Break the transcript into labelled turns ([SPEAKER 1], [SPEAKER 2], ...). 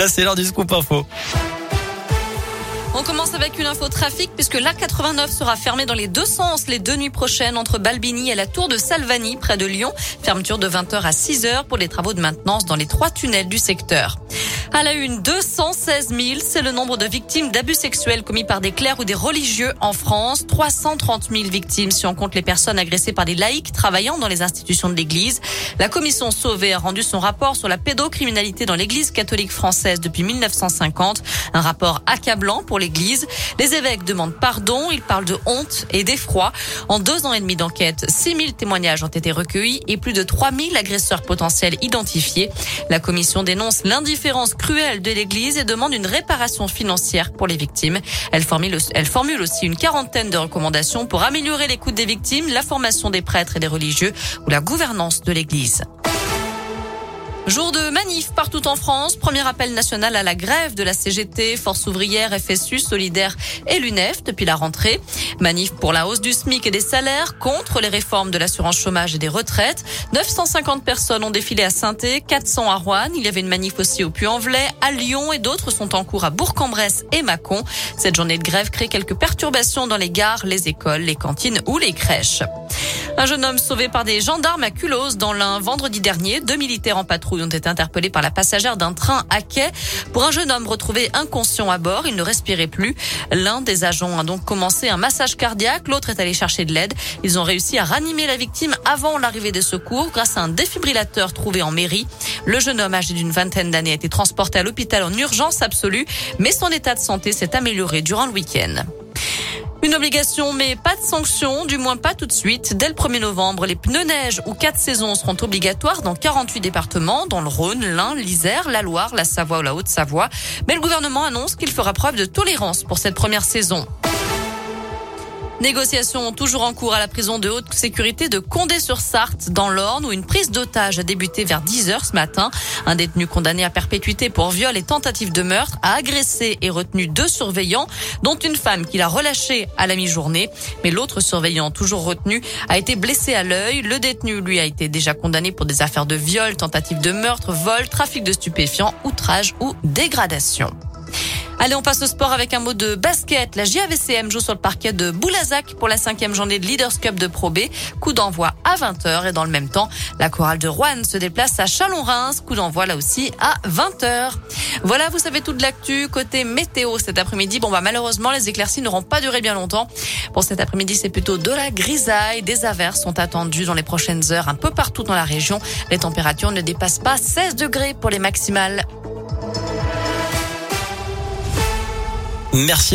[SPEAKER 1] Là, c'est l'heure du scoop info.
[SPEAKER 2] On commence avec une info trafic puisque l'A89 sera fermée dans les deux sens les deux nuits prochaines entre Balbini et la tour de Salvani près de Lyon. Fermeture de 20h à 6h pour les travaux de maintenance dans les trois tunnels du secteur. À la une, 216 000, c'est le nombre de victimes d'abus sexuels commis par des clercs ou des religieux en France. 330 000 victimes si on compte les personnes agressées par des laïcs travaillant dans les institutions de l'Église. La commission Sauvé a rendu son rapport sur la pédocriminalité dans l'Église catholique française depuis 1950. Un rapport accablant pour l'Église. Les évêques demandent pardon. Ils parlent de honte et d'effroi. En deux ans et demi d'enquête, 6 000 témoignages ont été recueillis et plus de 3 000 agresseurs potentiels identifiés. La commission dénonce l'indifférence cruelle de l'Église et demande une réparation financière pour les victimes. Elle formule, elle formule aussi une quarantaine de recommandations pour améliorer l'écoute des victimes, la formation des prêtres et des religieux ou la gouvernance de l'Église. Jour de manif partout en France. Premier appel national à la grève de la CGT, Force ouvrière, FSU, Solidaire et l'UNEF depuis la rentrée. Manif pour la hausse du SMIC et des salaires, contre les réformes de l'assurance chômage et des retraites. 950 personnes ont défilé à saint 400 à Rouen. Il y avait une manif aussi au Puy-en-Velay, à Lyon et d'autres sont en cours à Bourg-en-Bresse et Mâcon. Cette journée de grève crée quelques perturbations dans les gares, les écoles, les cantines ou les crèches. Un jeune homme sauvé par des gendarmes à Culose dans l'un vendredi dernier. Deux militaires en patrouille ont été interpellés par la passagère d'un train à quai. Pour un jeune homme retrouvé inconscient à bord, il ne respirait plus. L'un des agents a donc commencé un massage cardiaque, l'autre est allé chercher de l'aide. Ils ont réussi à ranimer la victime avant l'arrivée des secours grâce à un défibrillateur trouvé en mairie. Le jeune homme âgé d'une vingtaine d'années a été transporté à l'hôpital en urgence absolue, mais son état de santé s'est amélioré durant le week-end. Une obligation, mais pas de sanction, du moins pas tout de suite. Dès le 1er novembre, les pneus neige ou quatre saisons seront obligatoires dans 48 départements, dans le Rhône, l'Ain, l'Isère, la Loire, la Savoie ou la Haute-Savoie. Mais le gouvernement annonce qu'il fera preuve de tolérance pour cette première saison. Négociations toujours en cours à la prison de haute sécurité de Condé-sur-Sarthe dans l'Orne où une prise d'otage a débuté vers 10 heures ce matin. Un détenu condamné à perpétuité pour viol et tentative de meurtre a agressé et retenu deux surveillants dont une femme qu'il a relâchée à la mi-journée. Mais l'autre surveillant toujours retenu a été blessé à l'œil. Le détenu lui a été déjà condamné pour des affaires de viol, tentative de meurtre, vol, trafic de stupéfiants, outrage ou dégradation. Allez, on passe au sport avec un mot de basket. La JAVCM joue sur le parquet de Boulazac pour la cinquième journée de Leaders Cup de Pro B. Coup d'envoi à 20h et dans le même temps, la chorale de Rouen se déplace à Chalon-Reims. Coup d'envoi là aussi à 20h. Voilà, vous savez tout de l'actu. Côté météo cet après-midi, bon bah malheureusement les éclaircies n'auront pas duré bien longtemps. Pour cet après-midi, c'est plutôt de la grisaille. Des averses sont attendues dans les prochaines heures un peu partout dans la région. Les températures ne dépassent pas 16 degrés pour les maximales.
[SPEAKER 1] Merci.